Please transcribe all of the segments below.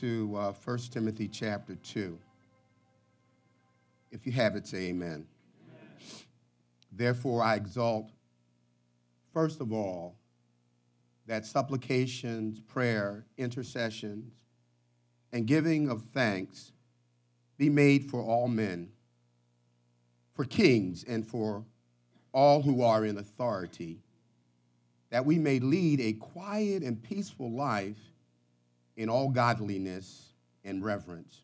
to uh, 1 Timothy chapter 2. If you have it, say amen. amen. Therefore, I exalt, first of all, that supplications, prayer, intercessions, and giving of thanks be made for all men, for kings, and for all who are in authority, that we may lead a quiet and peaceful life in all godliness and reverence.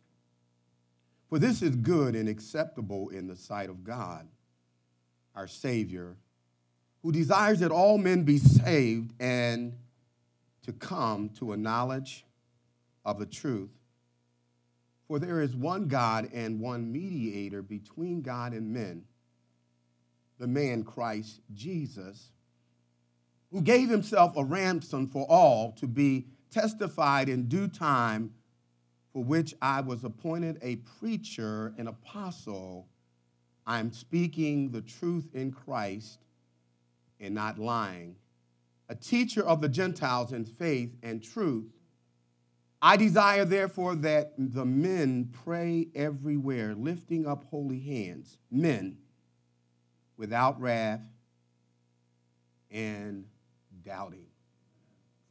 For this is good and acceptable in the sight of God, our Savior, who desires that all men be saved and to come to a knowledge of the truth. For there is one God and one mediator between God and men, the man Christ Jesus, who gave himself a ransom for all to be testified in due time, for which I was appointed a preacher, an apostle. I'm speaking the truth in Christ and not lying, a teacher of the Gentiles in faith and truth. I desire, therefore, that the men pray everywhere, lifting up holy hands, men without wrath and doubting.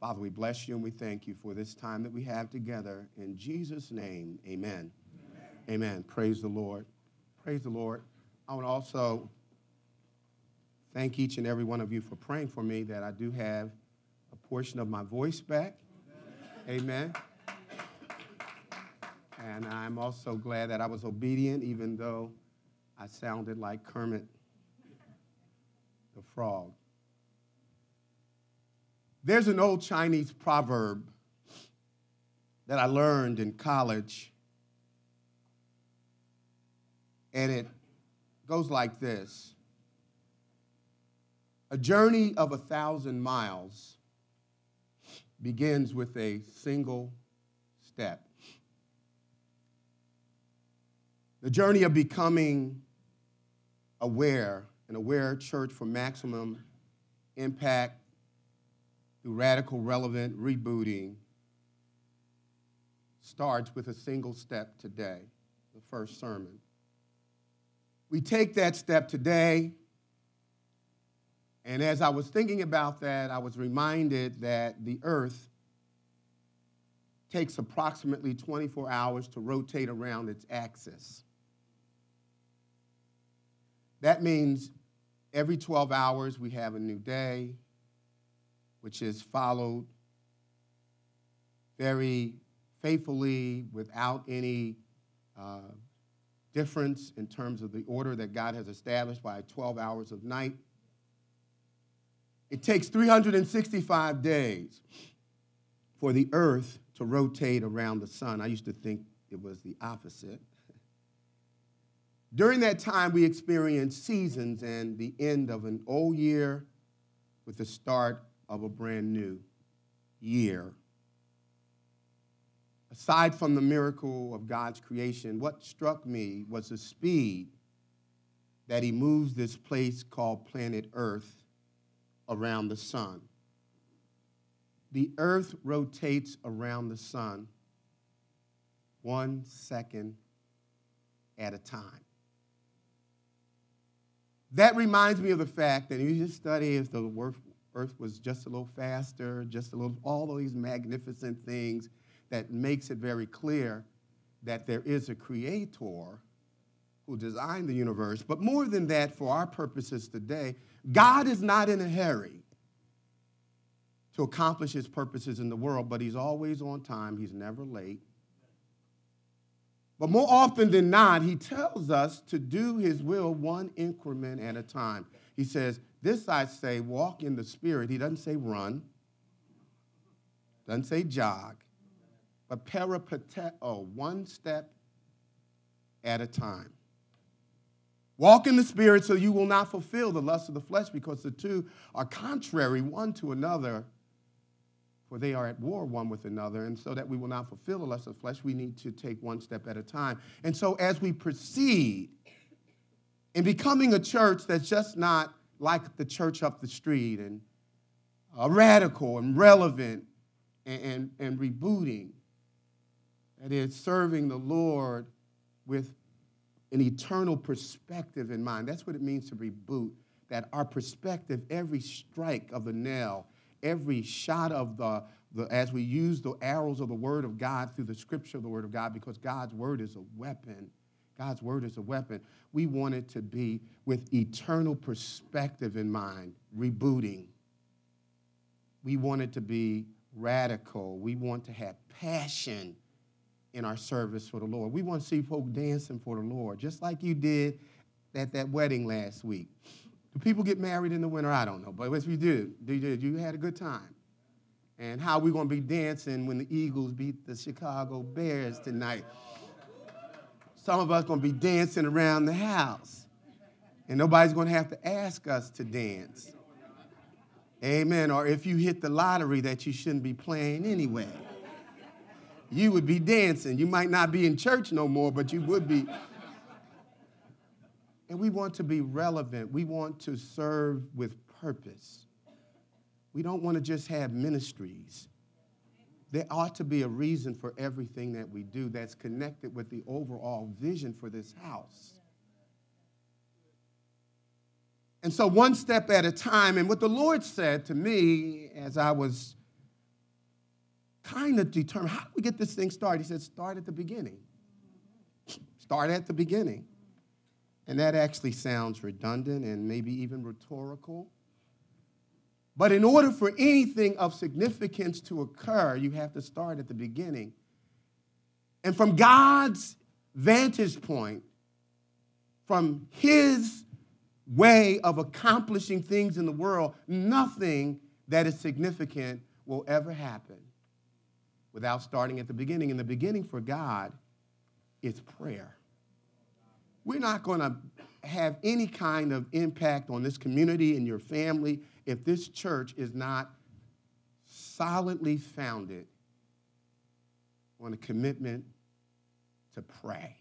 Father, we bless you and we thank you for this time that we have together. In Jesus' name, amen. Amen. amen. Praise the Lord. Praise the Lord. I want to also thank each and every one of you for praying for me that I do have a portion of my voice back. Amen. And I'm also glad that I was obedient, even though I sounded like Kermit the Frog. There's an old Chinese proverb that I learned in college, and it goes like this A journey of a thousand miles begins with a single step. The journey of becoming aware, an aware church for maximum impact through radical, relevant rebooting starts with a single step today, the first sermon. We take that step today, and as I was thinking about that, I was reminded that the earth takes approximately 24 hours to rotate around its axis. That means every 12 hours we have a new day, which is followed very faithfully without any uh, difference in terms of the order that God has established by 12 hours of night. It takes 365 days for the earth to rotate around the sun. I used to think it was the opposite. During that time, we experience seasons and the end of an old year with the start of a brand new year. Aside from the miracle of God's creation, what struck me was the speed that He moves this place called planet Earth around the sun. The earth rotates around the sun one second at a time. That reminds me of the fact that you just study if the earth was just a little faster, just a little, all of these magnificent things that makes it very clear that there is a creator who designed the universe. But more than that, for our purposes today, God is not in a hurry to accomplish his purposes in the world, but he's always on time, he's never late. But more often than not, he tells us to do his will one increment at a time. He says, This I say, walk in the Spirit. He doesn't say run, doesn't say jog, but peripateo, one step at a time. Walk in the Spirit so you will not fulfill the lust of the flesh, because the two are contrary one to another, for they are at war one with another. And so that we will not fulfill the lust of the flesh, we need to take one step at a time. And so as we proceed in becoming a church that's just not like the church up the street and uh, radical and relevant and, and, and rebooting. That is, serving the Lord with an eternal perspective in mind. That's what it means to reboot. That our perspective, every strike of the nail, every shot of the, the, as we use the arrows of the Word of God through the scripture of the Word of God, because God's Word is a weapon. God's Word is a weapon. We want it to be with eternal perspective in mind, rebooting. We want it to be radical. We want to have passion in our service for the Lord. We want to see folk dancing for the Lord, just like you did at that wedding last week. Do people get married in the winter? I don't know, but if you did, did you had a good time? And how are we going to be dancing when the Eagles beat the Chicago Bears tonight? Some of us going to be dancing around the house, and nobody's going to have to ask us to dance. Amen. Or if you hit the lottery that you shouldn't be playing anyway you would be dancing. You might not be in church no more, but you would be. And we want to be relevant. We want to serve with purpose. We don't want to just have ministries. There ought to be a reason for everything that we do that's connected with the overall vision for this house. And so, one step at a time, and what the Lord said to me as I was kind of determined how do we get this thing started? He said, start at the beginning. Start at the beginning. And that actually sounds redundant and maybe even rhetorical. But in order for anything of significance to occur, you have to start at the beginning. And from God's vantage point, from His way of accomplishing things in the world, nothing that is significant will ever happen without starting at the beginning. And the beginning for God is prayer. We're not going to have any kind of impact on this community and your family if this church is not solidly founded on a commitment to pray.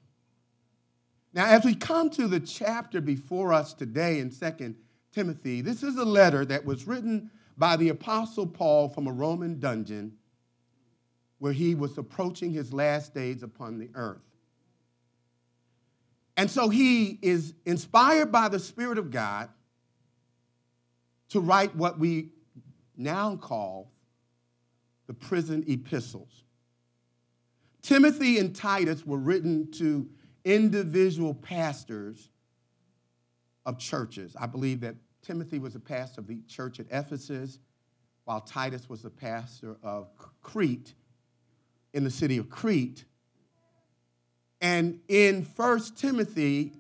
Now, as we come to the chapter before us today in 2 Timothy, this is a letter that was written by the Apostle Paul from a Roman dungeon where he was approaching his last days upon the earth. And so he is inspired by the Spirit of God to write what we now call the prison epistles. Timothy and Titus were written to individual pastors of churches. I believe that Timothy was a pastor of the church at Ephesus, while Titus was a pastor of Crete in the city of Crete. And in First Timothy,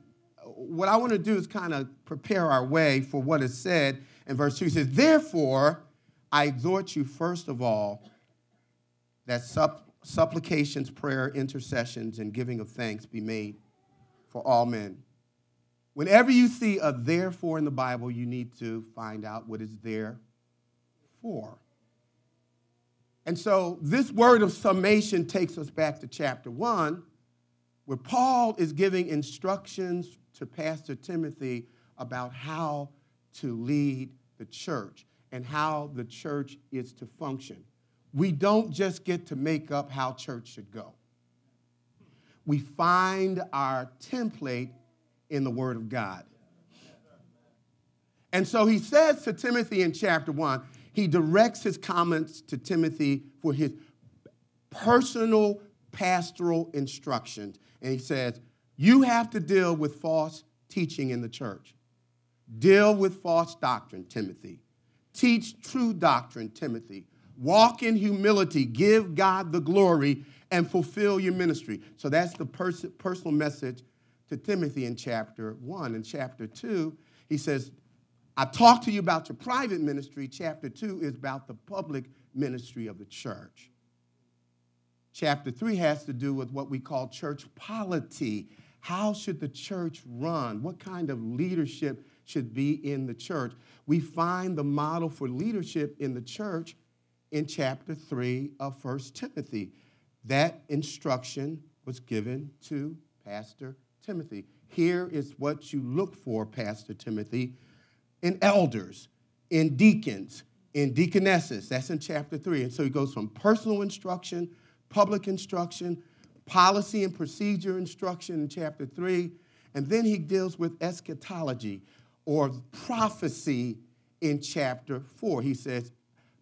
what I want to do is kind of prepare our way for what is said in verse 2. He says, Therefore, I exhort you, first of all, that supp- supplications, prayer, intercessions, and giving of thanks be made for all men. Whenever you see a therefore in the Bible, you need to find out what is there for. And so this word of summation takes us back to chapter one, where Paul is giving instructions to Pastor Timothy about how to lead the church and how the church is to function. We don't just get to make up how church should go. We find our template in the Word of God. And so he says to Timothy in chapter 1 he directs his comments to Timothy for his personal pastoral instructions. And he says, You have to deal with false teaching in the church. Deal with false doctrine, Timothy. Teach true doctrine, Timothy. Walk in humility, give God the glory, and fulfill your ministry. So that's the pers- personal message to Timothy in chapter one. In chapter two, he says, I talked to you about your private ministry. Chapter two is about the public ministry of the church. Chapter three has to do with what we call church polity. How should the church run? What kind of leadership should be in the church? We find the model for leadership in the church in chapter 3 of 1 Timothy. That instruction was given to Pastor Timothy. Here is what you look for, Pastor Timothy, in elders, in deacons, in deaconesses. That's in chapter three. And so he goes from personal instruction, public instruction, policy and procedure instruction in chapter 3. And then he deals with eschatology or prophecy in chapter 4. He says,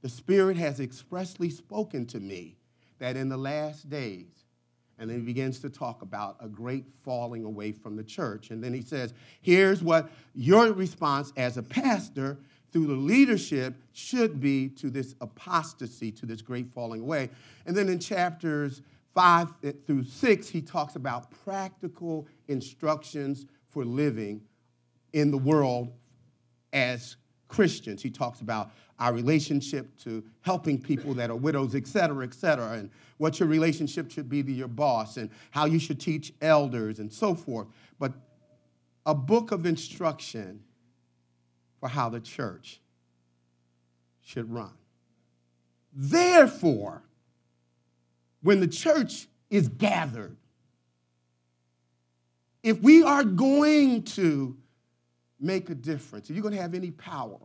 The Spirit has expressly spoken to me that in the last days, and then he begins to talk about a great falling away from the church. And then he says, Here's what your response as a pastor through the leadership should be to this apostasy, to this great falling away. And then in chapters five through six, he talks about practical instructions for living in the world as Christians. He talks about our relationship to helping people that are widows, et cetera, et cetera, and what your relationship should be to your boss, and how you should teach elders, and so forth. But a book of instruction for how the church should run. Therefore, when the church is gathered, if we are going to make a difference, if you're going to have any power,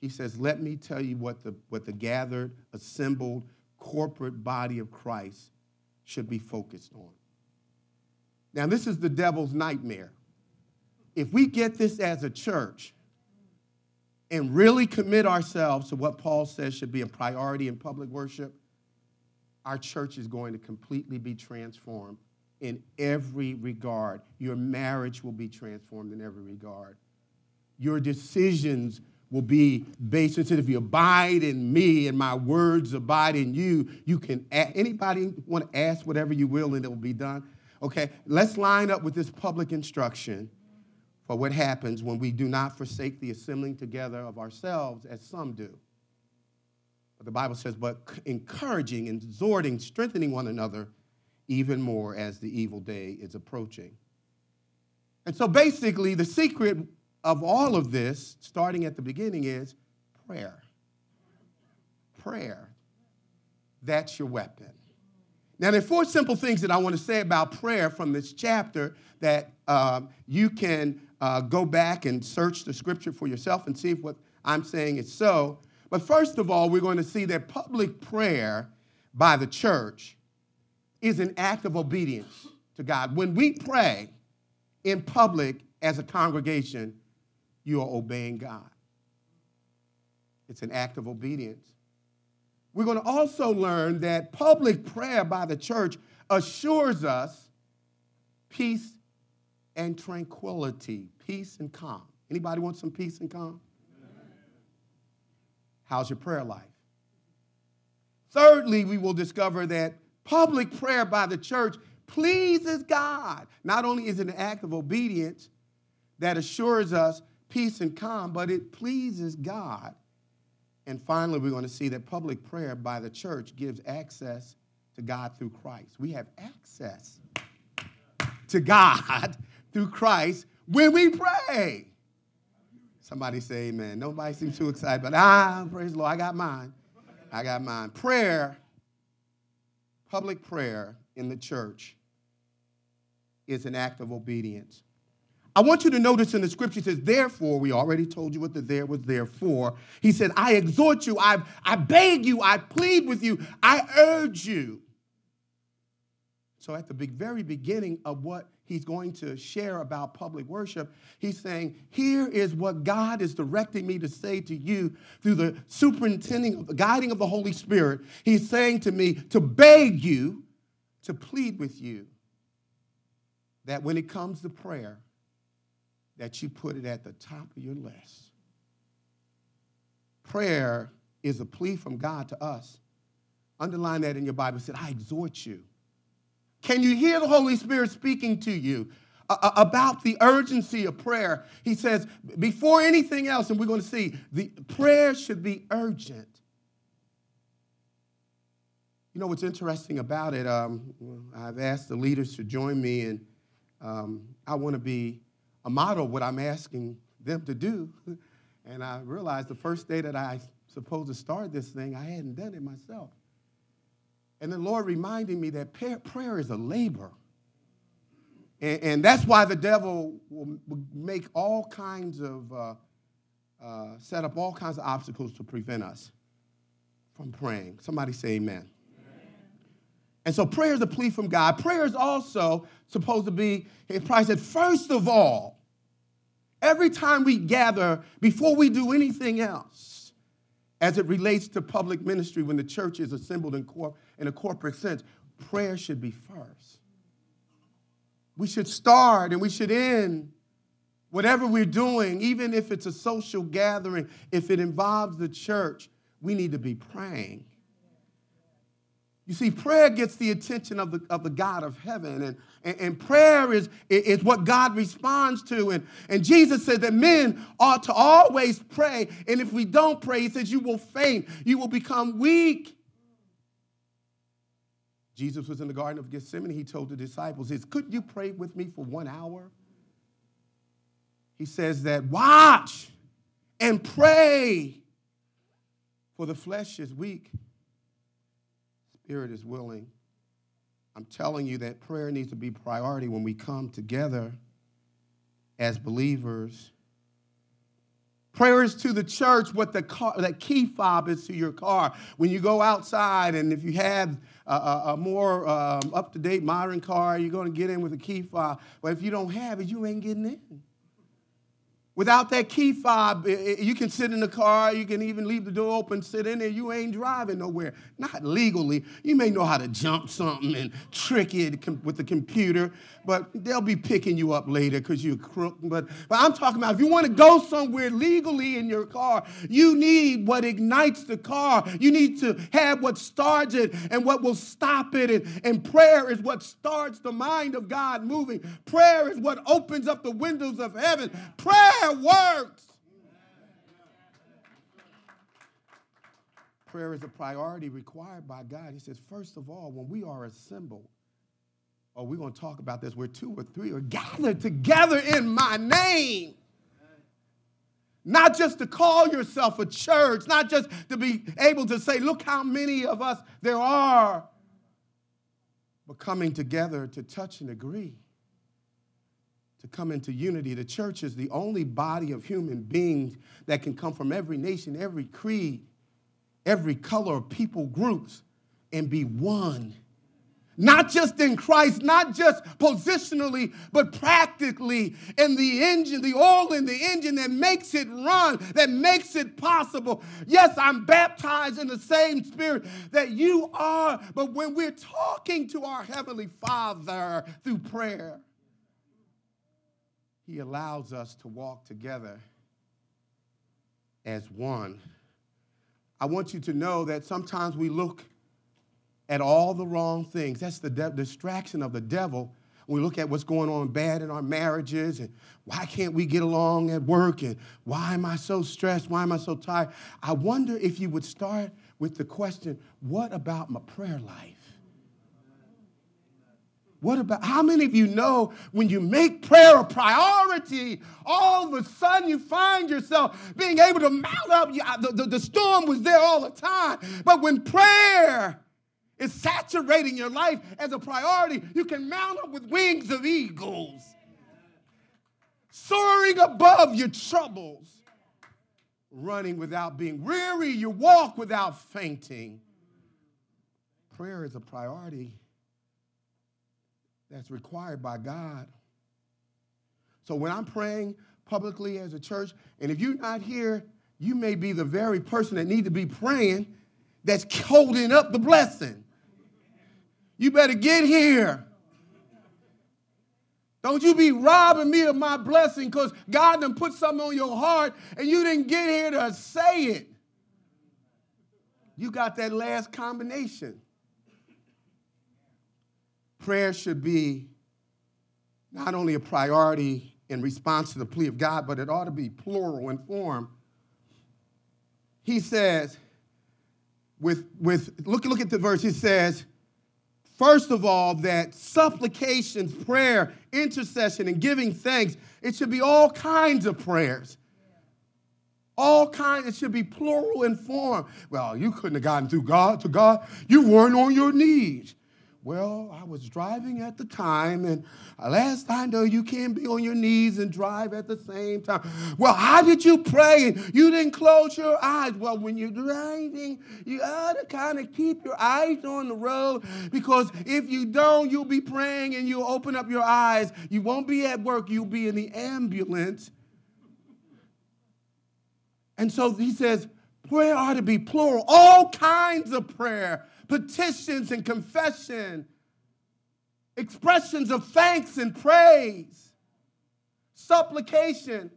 he says, Let me tell you what the, what the gathered, assembled, corporate body of Christ should be focused on. Now, this is the devil's nightmare. If we get this as a church, and really commit ourselves to what Paul says should be a priority in public worship, our church is going to completely be transformed in every regard. Your marriage will be transformed in every regard. Your decisions will be based on if you abide in me and my words abide in you, you can anybody want to ask whatever you will and it will be done. Okay, let's line up with this public instruction for what happens when we do not forsake the assembling together of ourselves as some do. But the Bible says, but encouraging, exhorting, strengthening one another even more as the evil day is approaching. And so basically, the secret of all of this, starting at the beginning, is prayer. Prayer. That's your weapon. Now, there are four simple things that I want to say about prayer from this chapter that um, you can uh, go back and search the scripture for yourself and see if what I'm saying is so. But first of all, we're going to see that public prayer by the church is an act of obedience to God. When we pray in public as a congregation, you are obeying God. It's an act of obedience. We're going to also learn that public prayer by the church assures us peace and tranquility, peace and calm. Anybody want some peace and calm? How's your prayer life? Thirdly, we will discover that public prayer by the church pleases God. Not only is it an act of obedience that assures us peace and calm, but it pleases God. And finally, we're going to see that public prayer by the church gives access to God through Christ. We have access to God through Christ when we pray. Somebody say amen. Nobody seems too excited, but ah, praise the Lord, I got mine. I got mine. Prayer, public prayer in the church is an act of obedience. I want you to notice in the scripture, says, therefore, we already told you what the there was there for. He said, I exhort you, I, I beg you, I plead with you, I urge you. So at the very beginning of what he's going to share about public worship, he's saying, Here is what God is directing me to say to you through the superintending, the guiding of the Holy Spirit. He's saying to me to beg you, to plead with you, that when it comes to prayer, that you put it at the top of your list. Prayer is a plea from God to us. Underline that in your Bible. It said, I exhort you. Can you hear the Holy Spirit speaking to you about the urgency of prayer? He says, before anything else, and we're going to see, the prayer should be urgent. You know what's interesting about it? Um, I've asked the leaders to join me, and um, I want to be a model of what I'm asking them to do. And I realized the first day that I supposed to start this thing, I hadn't done it myself. And the Lord reminding me that prayer is a labor. And, and that's why the devil will, make all kinds of, uh, uh, set up all kinds of obstacles to prevent us from praying. Somebody say amen. And so prayer is a plea from God. Prayer is also supposed to be, probably said, first of all, every time we gather, before we do anything else, as it relates to public ministry, when the church is assembled in, cor- in a corporate sense, prayer should be first. We should start and we should end whatever we're doing, even if it's a social gathering, if it involves the church, we need to be praying. You see, prayer gets the attention of the, of the God of heaven, and, and, and, prayer is, is what God responds to. And, and Jesus said that men ought to always pray, and if we don't pray, he says, you will faint, you will become weak. Jesus was in the Garden of Gethsemane. He told the disciples, says, Could you pray with me for one hour? He says that watch and pray, for the flesh is weak spirit is willing. I'm telling you that prayer needs to be priority when we come together as believers. Prayer is to the church what the car, that key fob is to your car. When you go outside, and if you have a, a, a more um, up to date modern car, you're going to get in with a key fob. But if you don't have it, you ain't getting in. Without that key fob, you can sit in the car, you can even leave the door open, sit in there, you ain't driving nowhere. Not legally. You may know how to jump something and trick it with the computer, but they'll be picking you up later because you're crook. But, but I'm talking about if you want to go somewhere legally in your car, you need what ignites the car. You need to have what starts it and what will stop it. And, and prayer is what starts the mind of God moving. Prayer is what opens up the windows of heaven. Prayer works. Prayer is a priority required by God. He says, first of all, when we are assembled, oh, we're going to talk about this, where two or three are gathered together in my name. Not just to call yourself a church, not just to be able to say, look how many of us there are, but coming together to touch and agree to come into unity. The church is the only body of human beings that can come from every nation, every creed, every color of people groups and be one. Not just in Christ, not just positionally, but practically in the engine, the oil in the engine that makes it run, that makes it possible. Yes, I'm baptized in the same spirit that you are, but when we're talking to our Heavenly Father through prayer, he allows us to walk together as one. I want you to know that sometimes we look at all the wrong things. That's the de- distraction of the devil. We look at what's going on bad in our marriages and why can't we get along at work and why am I so stressed? Why am I so tired? I wonder if you would start with the question what about my prayer life? What about how many of you know when you make prayer a priority, all of a sudden you find yourself being able to mount up? The, the, the storm was there all the time, but when prayer is saturating your life as a priority, you can mount up with wings of eagles, soaring above your troubles, running without being weary, you walk without fainting. Prayer is a priority that's required by God. So when I'm praying publicly as a church, and if you're not here, you may be the very person that need to be praying that's holding up the blessing. You better get here. Don't you be robbing me of my blessing because God done put something on your heart and you didn't get here to say it. You got that last combination prayer should be not only a priority in response to the plea of God, but it ought to be plural in form. He says, with, with look, look at the verse, he says, first of all, that supplications, prayer, intercession, and giving thanks, it should be all kinds of prayers. All kinds, it should be plural in form. Well, you couldn't have gotten through God to God. You weren't on your knees. Well, I was driving at the time, and uh, last I know, you can't be on your knees and drive at the same time. Well, how did you pray? You didn't close your eyes. Well, when you're driving, you ought to kind of keep your eyes on the road because if you don't, you'll be praying and you'll open up your eyes. You won't be at work, you'll be in the ambulance. And so he says, prayer ought to be plural, all kinds of prayer petitions and confession, expressions of thanks and praise, supplication.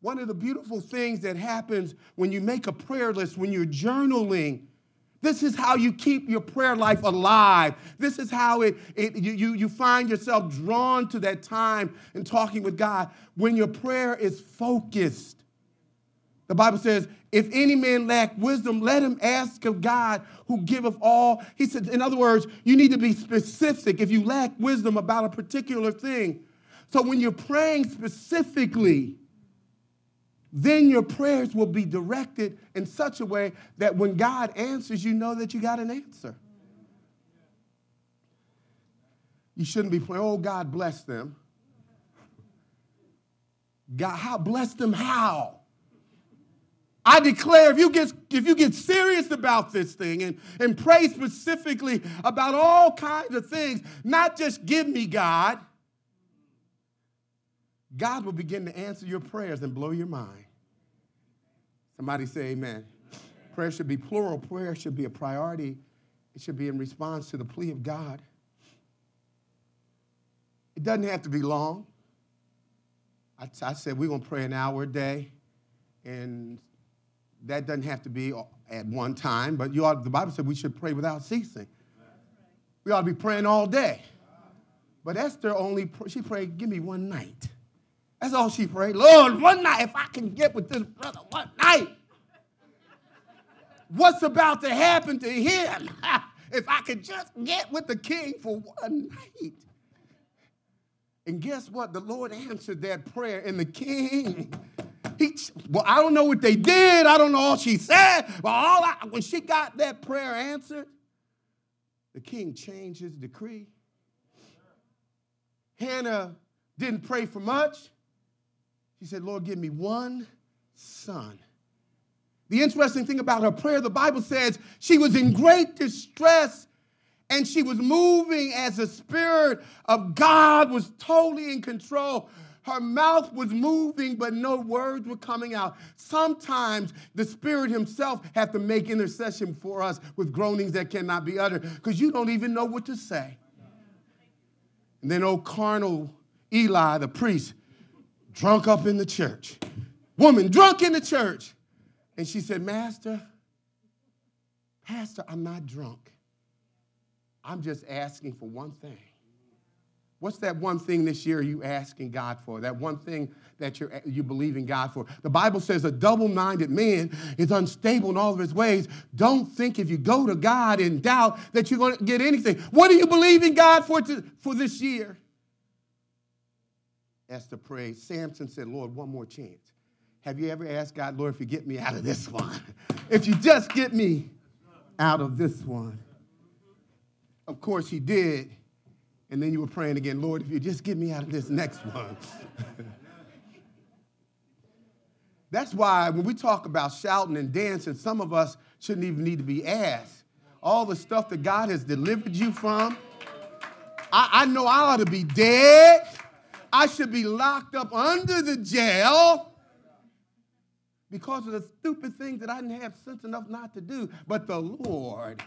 One of the beautiful things that happens when you make a prayer list, when you're journaling, this is how you keep your prayer life alive. This is how it, it you, you, you find yourself drawn to that time and talking with God when your prayer is focused. The Bible says, if any man lack wisdom, let him ask of God who giveth all. He said, in other words, you need to be specific if you lack wisdom about a particular thing. So when you're praying specifically, then your prayers will be directed in such a way that when God answers, you know that you got an answer. You shouldn't be praying, oh, God bless them. God, how bless them how? I declare if you get if you get serious about this thing and, and pray specifically about all kinds of things, not just give me God, God will begin to answer your prayers and blow your mind. Somebody say amen. Prayer should be plural, prayer should be a priority. It should be in response to the plea of God. It doesn't have to be long. I, said we're going to pray an hour a day. And that doesn't have to be at one time, but you ought, the Bible said we should pray without ceasing. We ought to be praying all day. But Esther only, she prayed, give me one night. That's all she prayed. Lord, one night, if I can get with this brother one night, what's about to happen to him? if I could just get with the king for one night. And guess what? The Lord answered that prayer, and the king he, well, I don't know what they did. I don't know all she said. But all I, when she got that prayer answered, the king changed his decree. Hannah didn't pray for much. She said, Lord, give me one son. The interesting thing about her prayer, the Bible says she was in great distress and she was moving as the Spirit of God was totally in control. Her mouth was moving, but no words were coming out. Sometimes the Spirit Himself have to make intercession for us with groanings that cannot be uttered because you don't even know what to say. And then old carnal Eli, the priest, drunk up in the church. Woman drunk in the church. And she said, Master, Pastor, I'm not drunk. I'm just asking for one thing. What's that one thing this year you asking God for? That one thing that you're, you believe in God for? The Bible says a double minded man is unstable in all of his ways. Don't think if you go to God in doubt that you're going to get anything. What do you believe in God for, to, for this year? Esther prayed. Samson said, Lord, one more chance. Have you ever asked God, Lord, if you get me out of this one? if you just get me out of this one? Of course, he did. And then you were praying again, Lord, if you just get me out of this next one. That's why when we talk about shouting and dancing, some of us shouldn't even need to be asked. All the stuff that God has delivered you from, I, I know I ought to be dead. I should be locked up under the jail because of the stupid things that I didn't have sense enough not to do. But the Lord,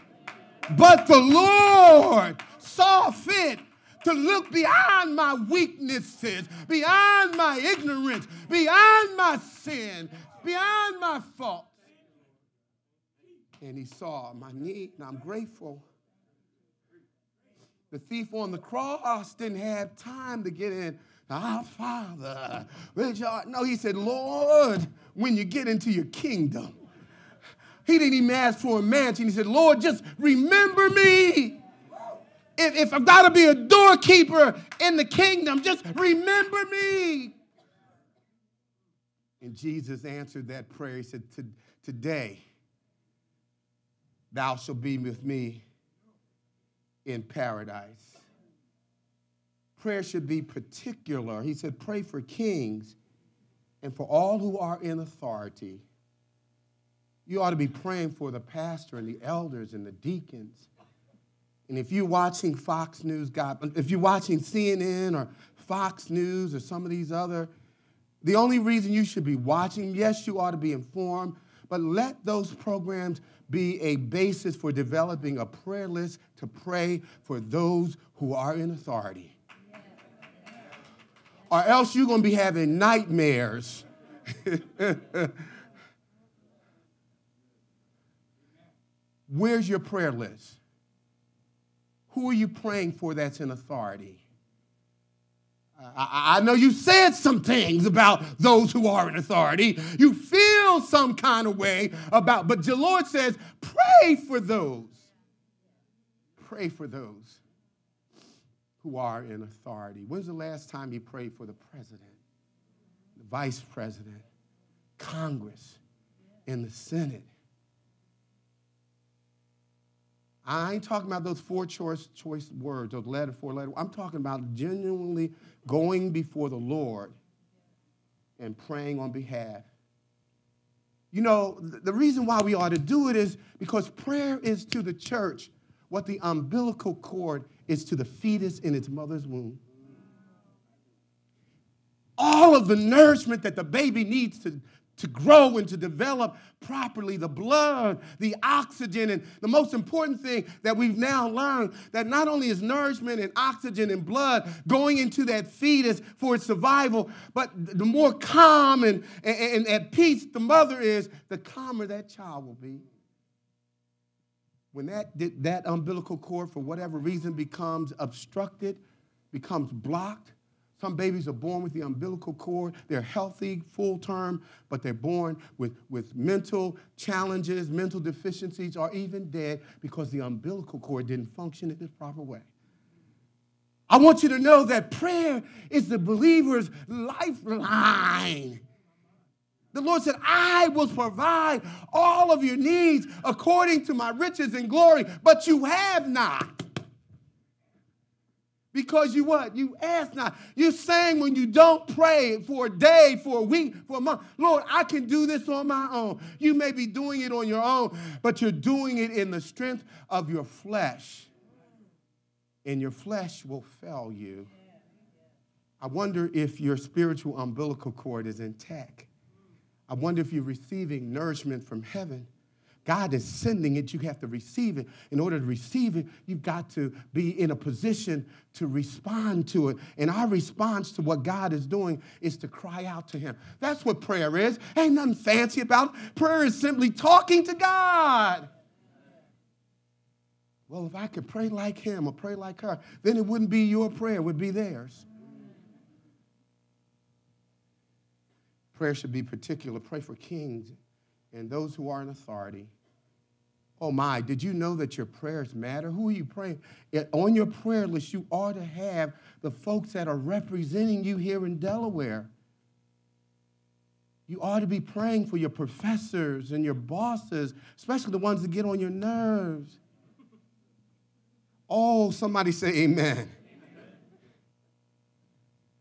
but the Lord saw fit to look beyond my weaknesses, beyond my ignorance, beyond my sin, beyond my faults. And he saw my need, and I'm grateful. The thief on the cross didn't have time to get in. Our ah, Father, which. No, he said, Lord, when you get into your kingdom. He didn't even ask for a mansion. He said, Lord, just remember me if, if I've got to be a doorkeeper in the kingdom, just remember me. And Jesus answered that prayer. He said, Today thou shalt be with me in paradise. Prayer should be particular. He said, Pray for kings and for all who are in authority. You ought to be praying for the pastor and the elders and the deacons. And if you're watching Fox News, God, if you're watching CNN or Fox News or some of these other, the only reason you should be watching, yes, you ought to be informed, but let those programs be a basis for developing a prayer list to pray for those who are in authority. Or else you're going to be having nightmares. Where's your prayer list? Who are you praying for that's in authority? I, I, know you said some things about those who are in authority. You feel some kind of way about, but the Lord says, pray for those. Pray for those who are in authority. When's the last time you prayed for the president, the vice president, Congress, and the Senate? I ain't talking about those four choice, choice words, those letter, four letter. I'm talking about genuinely going before the Lord and praying on behalf. You know, the reason why we ought to do it is because prayer is to the church what the umbilical cord is to the fetus in its mother's womb. All of the nourishment that the baby needs to to grow and to develop properly the blood, the oxygen, and the most important thing that we've now learned that not only is nourishment and oxygen and blood going into that fetus for its survival, but the more calm and, and, and at peace the mother is, the calmer that child will be. When that, that umbilical cord, for whatever reason, becomes obstructed, becomes blocked, some babies are born with the umbilical cord. They're healthy, full term, but they're born with, with mental challenges, mental deficiencies, or even dead because the umbilical cord didn't function in its proper way. I want you to know that prayer is the believer's lifeline. The Lord said, I will provide all of your needs according to my riches and glory, but you have not. Because you what? You ask not. You're saying when you don't pray for a day, for a week, for a month, Lord, I can do this on my own. You may be doing it on your own, but you're doing it in the strength of your flesh. And your flesh will fail you. I wonder if your spiritual umbilical cord is intact. I wonder if you're receiving nourishment from heaven God is sending it, you have to receive it. In order to receive it, you've got to be in a position to respond to it. And our response to what God is doing is to cry out to Him. That's what prayer is. Ain't nothing fancy about it. Prayer is simply talking to God. Well, if I could pray like him or pray like her, then it wouldn't be your prayer, it would be theirs. Prayer should be particular. Pray for kings and those who are in authority. Oh my, did you know that your prayers matter? Who are you praying? On your prayer list, you ought to have the folks that are representing you here in Delaware. You ought to be praying for your professors and your bosses, especially the ones that get on your nerves. Oh, somebody say amen. amen.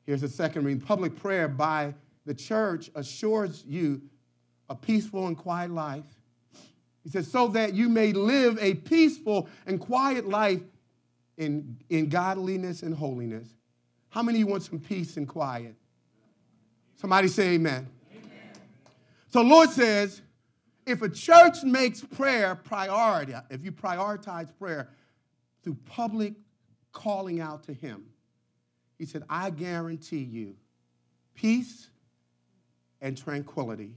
Here's a second reading. Public prayer by the church assures you a peaceful and quiet life he says, so that you may live a peaceful and quiet life in, in godliness and holiness. How many of you want some peace and quiet? Somebody say amen. amen. So Lord says, if a church makes prayer priority, if you prioritize prayer through public calling out to him, he said, I guarantee you peace and tranquility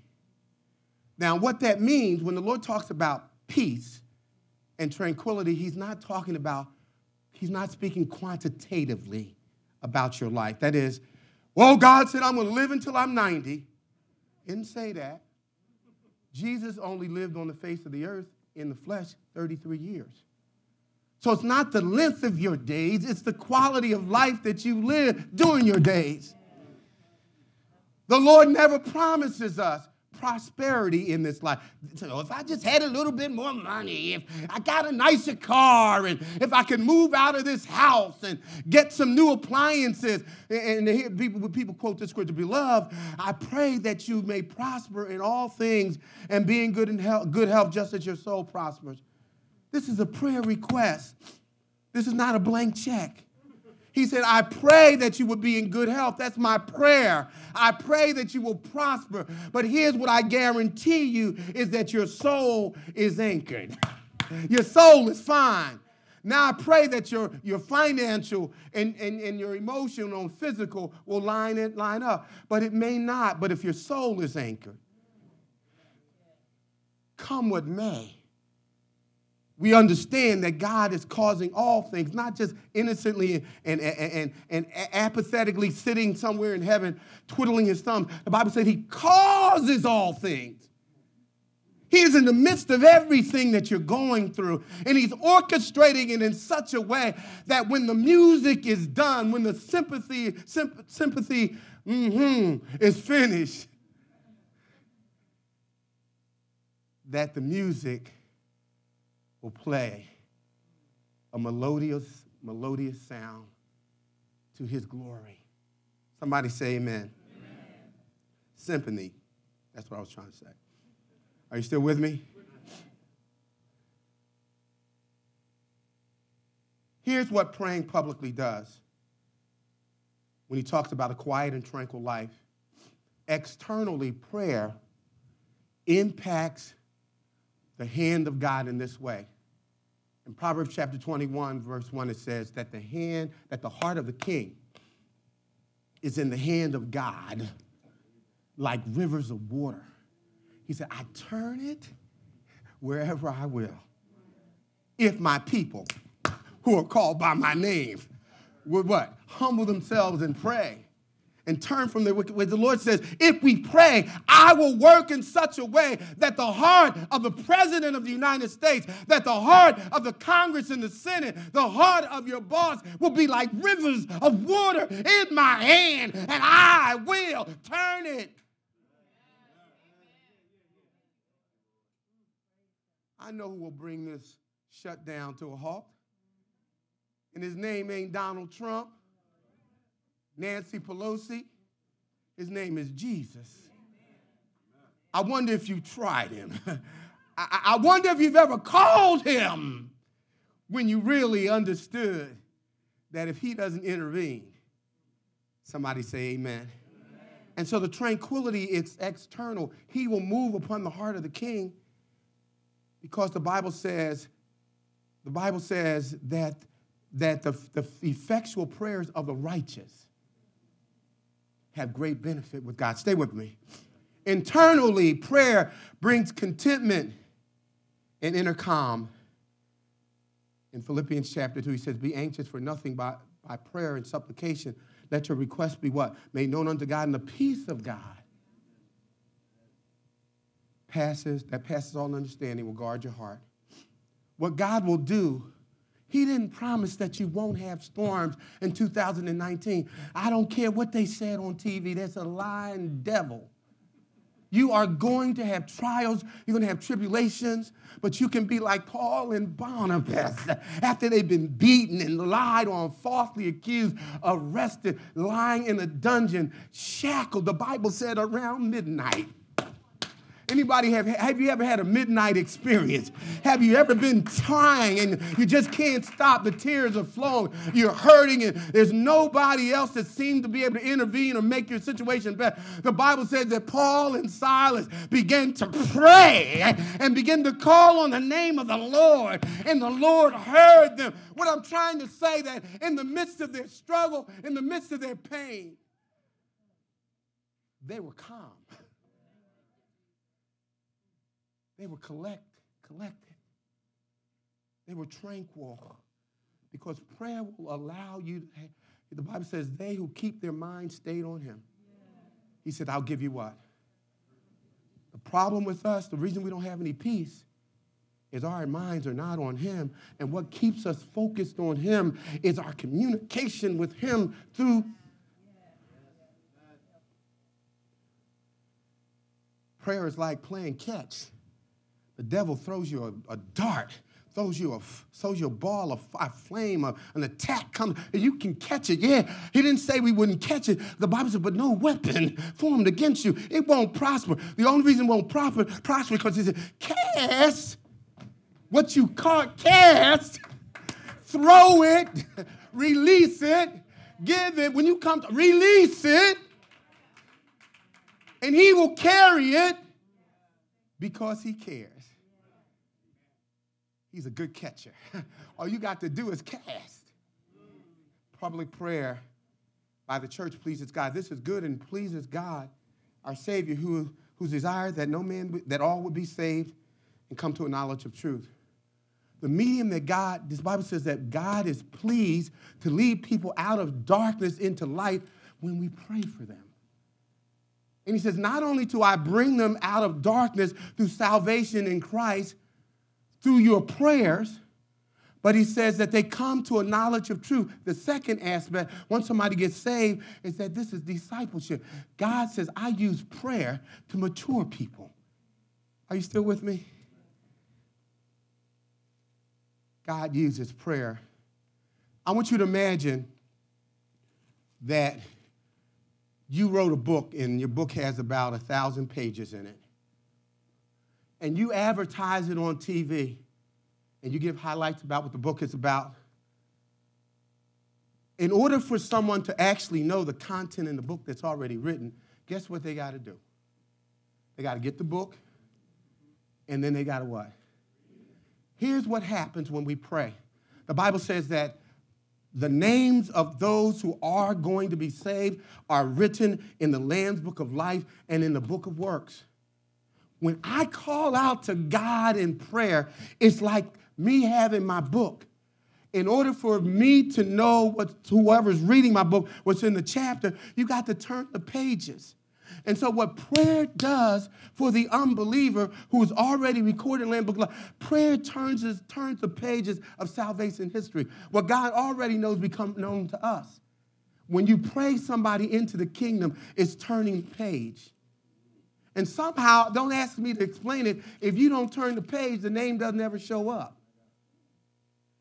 now, what that means when the Lord talks about peace and tranquility, he's not talking about, he's not speaking quantitatively about your life. That is, well, God said, I'm going to live until I'm 90. Didn't say that. Jesus only lived on the face of the earth in the flesh 33 years. So it's not the length of your days, it's the quality of life that you live during your days. The Lord never promises us prosperity in this life. So if I just had a little bit more money, if I got a nicer car, and if I could move out of this house and get some new appliances, and hear people, people quote this scripture, beloved, I pray that you may prosper in all things and be in good, health, good health just as your soul prospers. This is a prayer request. This is not a blank check. He said, I pray that you would be in good health. That's my prayer. I pray that you will prosper. But here's what I guarantee you is that your soul is anchored. Your soul is fine. Now I pray that your, your financial and, and, and your emotional and physical will line it line up. But it may not. But if your soul is anchored, come what may we understand that God is causing all things, not just innocently and, and, and, and, apathetically sitting somewhere in heaven twiddling his thumbs. The Bible says he causes all things. He is in the midst of everything that you're going through, and he's orchestrating it in such a way that when the music is done, when the sympathy, sympathy mm-hmm, is finished, that the music will play a melodious, melodious sound to his glory. Somebody say amen. amen. Symphony. That's what I was trying to say. Are you still with me? Here's what praying publicly does when he talks about a quiet and tranquil life. Externally, prayer impacts the hand of God in this way. In Proverbs chapter 21, verse 1, it says that the hand, that the heart of the king is in the hand of God like rivers of water. He said, I turn it wherever I will. If my people who are called by my name would what? Humble themselves and pray and turn from their wicked ways. The Lord says, if we pray, I will work in such a way that the heart of the President of the United States, that the heart of the Congress and the Senate, the heart of your boss will be like rivers of water in my hand, and I will turn it. I know who will bring this shutdown to a halt. And his name ain't Donald Trump. Nancy Pelosi. His name is Jesus. I wonder if you tried him. I, wonder if you've ever called him when you really understood that if he doesn't intervene, somebody say amen. amen. And so the tranquility, it's external. He will move upon the heart of the king because the Bible says, the Bible says that, that the, the effectual prayers of the righteous have great benefit with God. Stay with me. Internally, prayer brings contentment and inner calm. In Philippians chapter 2, he says, Be anxious for nothing by, by prayer and supplication. Let your requests be what? Made known unto God, and the peace of God passes, that passes all understanding will guard your heart. What God will do he didn't promise that you won't have storms in 2019. I don't care what they said on TV, that's a lying devil. You are going to have trials, you're going to have tribulations, but you can be like Paul and Barnabas after they've been beaten and lied on, falsely accused, arrested, lying in a dungeon, shackled. The Bible said around midnight. Anybody have, have you ever had a midnight experience? Have you ever been trying and you just can't stop? The tears are flowing. You're hurting and there's nobody else that seems to be able to intervene or make your situation better. The Bible says that Paul and Silas began to pray and began to call on the name of the Lord and the Lord heard them. What I'm trying to say that in the midst of their struggle, in the midst of their pain, they were calm. They were collect, collected. They were tranquil because prayer will allow you. To, the Bible says, they who keep their mind stayed on him. He said, I'll give you what? The problem with us, the reason we don't have any peace, is our minds are not on him. And what keeps us focused on him is our communication with him through Prayer is like playing catch. The devil throws you a, a dart, throws you a throws you a ball of a flame, a, an attack comes, and you can catch it. Yeah, he didn't say we wouldn't catch it. The Bible said, but no weapon formed against you, it won't prosper. The only reason it won't prosper, prosper because he said, cast what you caught, cast, throw it, release it, give it. When you come to release it, and he will carry it because he cares. He's a good catcher. All you got to do is cast. Public prayer by the church pleases God. This is good and pleases God, our Savior, who, whose desire that no man, that all would be saved and come to a knowledge of truth. The medium that God, this Bible says that God is pleased to lead people out of darkness into light when we pray for them. And he says, Not only do I bring them out of darkness through salvation in Christ, through your prayers, but he says that they come to a knowledge of truth. The second aspect, once somebody gets saved, is that this is discipleship. God says, I use prayer to mature people. Are you still with me? God uses prayer. I want you to imagine that you wrote a book and your book has about a thousand pages in it, and you advertise it on TV, and you give highlights about what the book is about, in order for someone to actually know the content in the book that's already written, guess what they got to do? They got to get the book, and then they got to what? Here's what happens when we pray. The Bible says that the names of those who are going to be saved are written in the Lamb's book of life and in the book of works. When I call out to God in prayer, it's like me having my book. In order for me to know what whoever's reading my book, what's in the chapter, you got to turn the pages. And so, what prayer does for the unbeliever who is already recorded in Lamb Book of Life, prayer turns, turns the pages of salvation history. What God already knows become known to us. When you pray somebody into the kingdom, it's turning page. And somehow, don't ask me to explain it, if you don't turn the page, the name doesn't ever show up.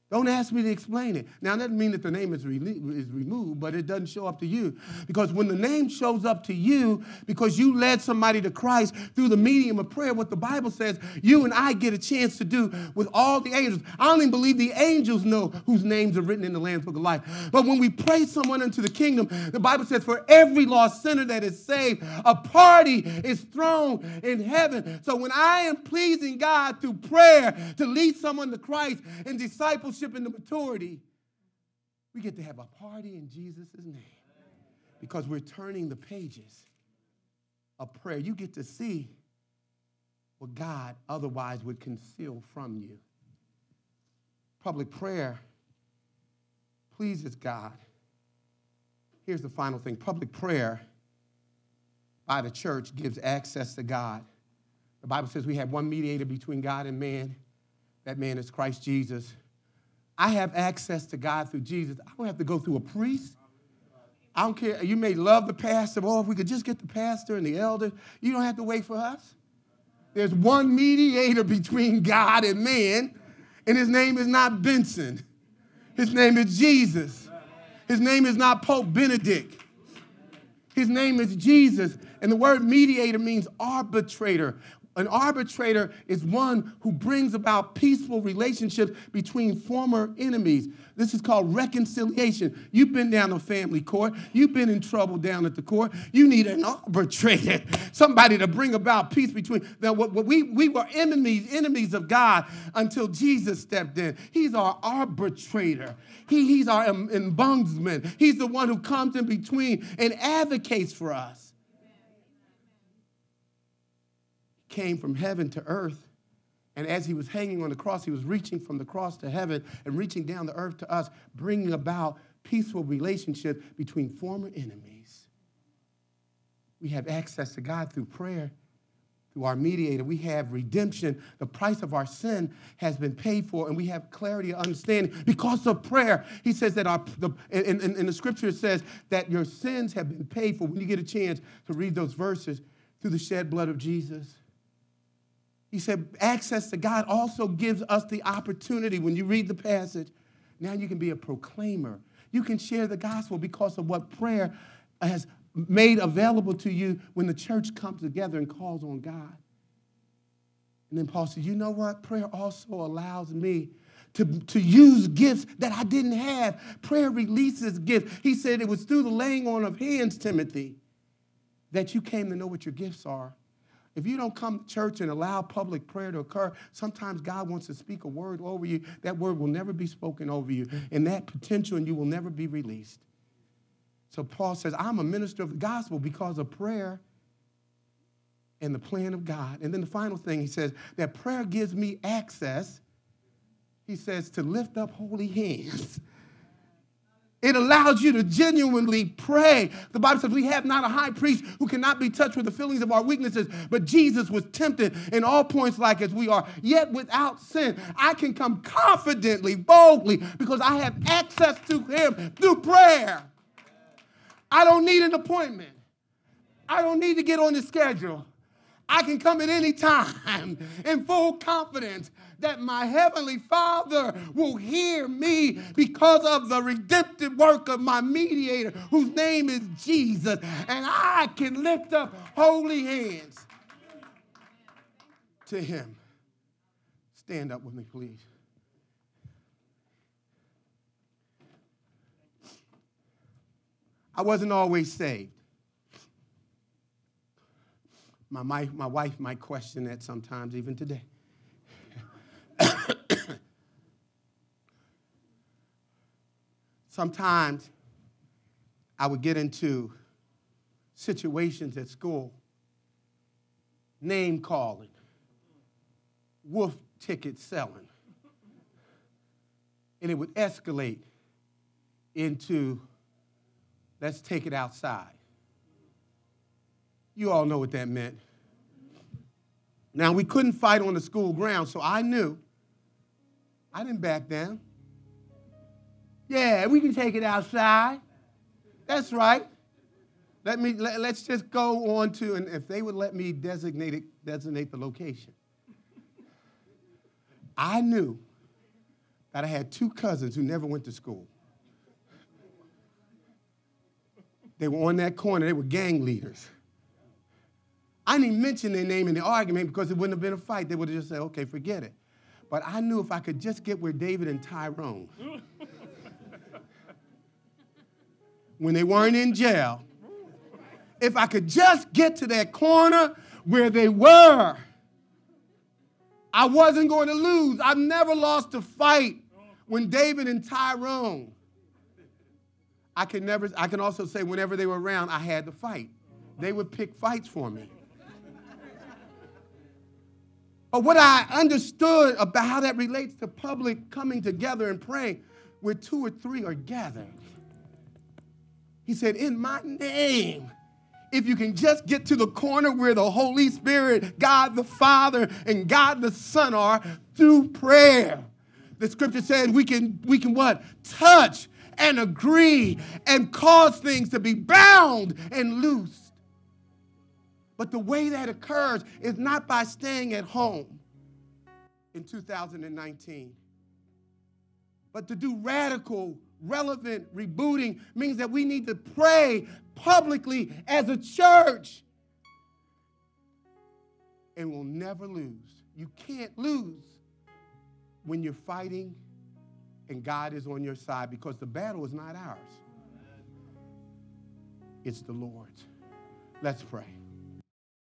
Don't ask me to explain it. Now, that doesn't mean that the name is, re- is removed, but it doesn't show up to you. Because when the name shows up to you, because you led somebody to Christ through the medium of prayer, what the Bible says, you and I get a chance to do with all the angels. I don't even believe the angels know whose names are written in the Lamb's Book of Life. But when we pray someone into the kingdom, the Bible says, for every lost sinner that is saved, a party is thrown in heaven. So when I am pleasing God through prayer to lead someone to Christ and discipleship, discipleship the maturity, we get to have a party in Jesus' name because we're turning the pages of prayer. You get to see what God otherwise would conceal from you. Public prayer pleases God. Here's the final thing public prayer by the church gives access to God. The Bible says we have one mediator between God and man. That man is Christ Jesus I have access to God through Jesus. I don't have to go through a priest. I don't care. You may love the pastor. Oh, if we could just get the pastor and the elder, you don't have to wait for us. There's one mediator between God and man, and his name is not Benson. His name is Jesus. His name is not Pope Benedict. His name is Jesus. And the word mediator means arbitrator. An arbitrator is one who brings about peaceful relationships between former enemies. This is called reconciliation. You've been down a family court. You've been in trouble down at the court. You need an arbitrator, somebody to bring about peace between. Now, we, we were enemies, enemies of God until Jesus stepped in. He's our arbitrator. He, he's our ombudsman. He's the one who comes in between and advocates for us. Came from heaven to earth. And as he was hanging on the cross, he was reaching from the cross to heaven and reaching down the earth to us, bringing about peaceful relationship between former enemies. We have access to God through prayer, through our mediator. We have redemption. The price of our sin has been paid for, and we have clarity of understanding because of prayer. He says that our, the, in, in, in the scripture, says that your sins have been paid for. When you get a chance to read those verses, through the shed blood of Jesus. He said, access to God also gives us the opportunity. When you read the passage, now you can be a proclaimer. You can share the gospel because of what prayer has made available to you when the church comes together and calls on God. And then Paul said, You know what? Prayer also allows me to, to use gifts that I didn't have. Prayer releases gifts. He said it was through the laying on of hands, Timothy, that you came to know what your gifts are. If you don't come to church and allow public prayer to occur, sometimes God wants to speak a word over you. That word will never be spoken over you, mm. and that potential in you will never be released. So Paul says, I'm a minister of the gospel because of prayer and the plan of God. And then the final thing he says that prayer gives me access, he says, to lift up holy hands. It allows you to genuinely pray. The Bible says we have not a high priest who cannot be touched with the feelings of our weaknesses, but Jesus was tempted in all points like as we are, yet without sin. I can come confidently, boldly, because I have access to him through prayer. I don't need an appointment. I don't need to get on the schedule. I can come at any time in full confidence that my heavenly Father will hear me because of the redemptive work of my mediator, whose name is Jesus. And I can lift up holy hands to him. Stand up with me, please. I wasn't always saved. My, my, my wife might question that sometimes, even today. Sometimes I would get into situations at school, name calling, wolf ticket selling, and it would escalate into let's take it outside. You all know what that meant. Now, we couldn't fight on the school ground, so I knew. I didn't back down. Yeah, we can take it outside. That's right. Let me let, us just go on to, and if they would let me designate it, designate the location. I knew that I had two cousins who never went to school. They were on that corner, they were gang leaders. I didn't mention their name in the argument because it wouldn't have been a fight. They would have just said, okay, forget it. But I knew if I could just get where David and Tyrone, when they weren't in jail, if I could just get to that corner where they were, I wasn't going to lose. I've never lost a fight when David and Tyrone. I can never, I can also say whenever they were around, I had to fight. They would pick fights for me. But what I understood about how that relates to public coming together and praying, where two or three are gathered. He said, In my name, if you can just get to the corner where the Holy Spirit, God the Father, and God the Son are through prayer. The scripture says we can, we can what? Touch and agree and cause things to be bound and loosed. But the way that occurs is not by staying at home in 2019, but to do radical relevant rebooting means that we need to pray publicly as a church. And we'll never lose. You can't lose when you're fighting and God is on your side because the battle is not ours, it's the Lord's. Let's pray.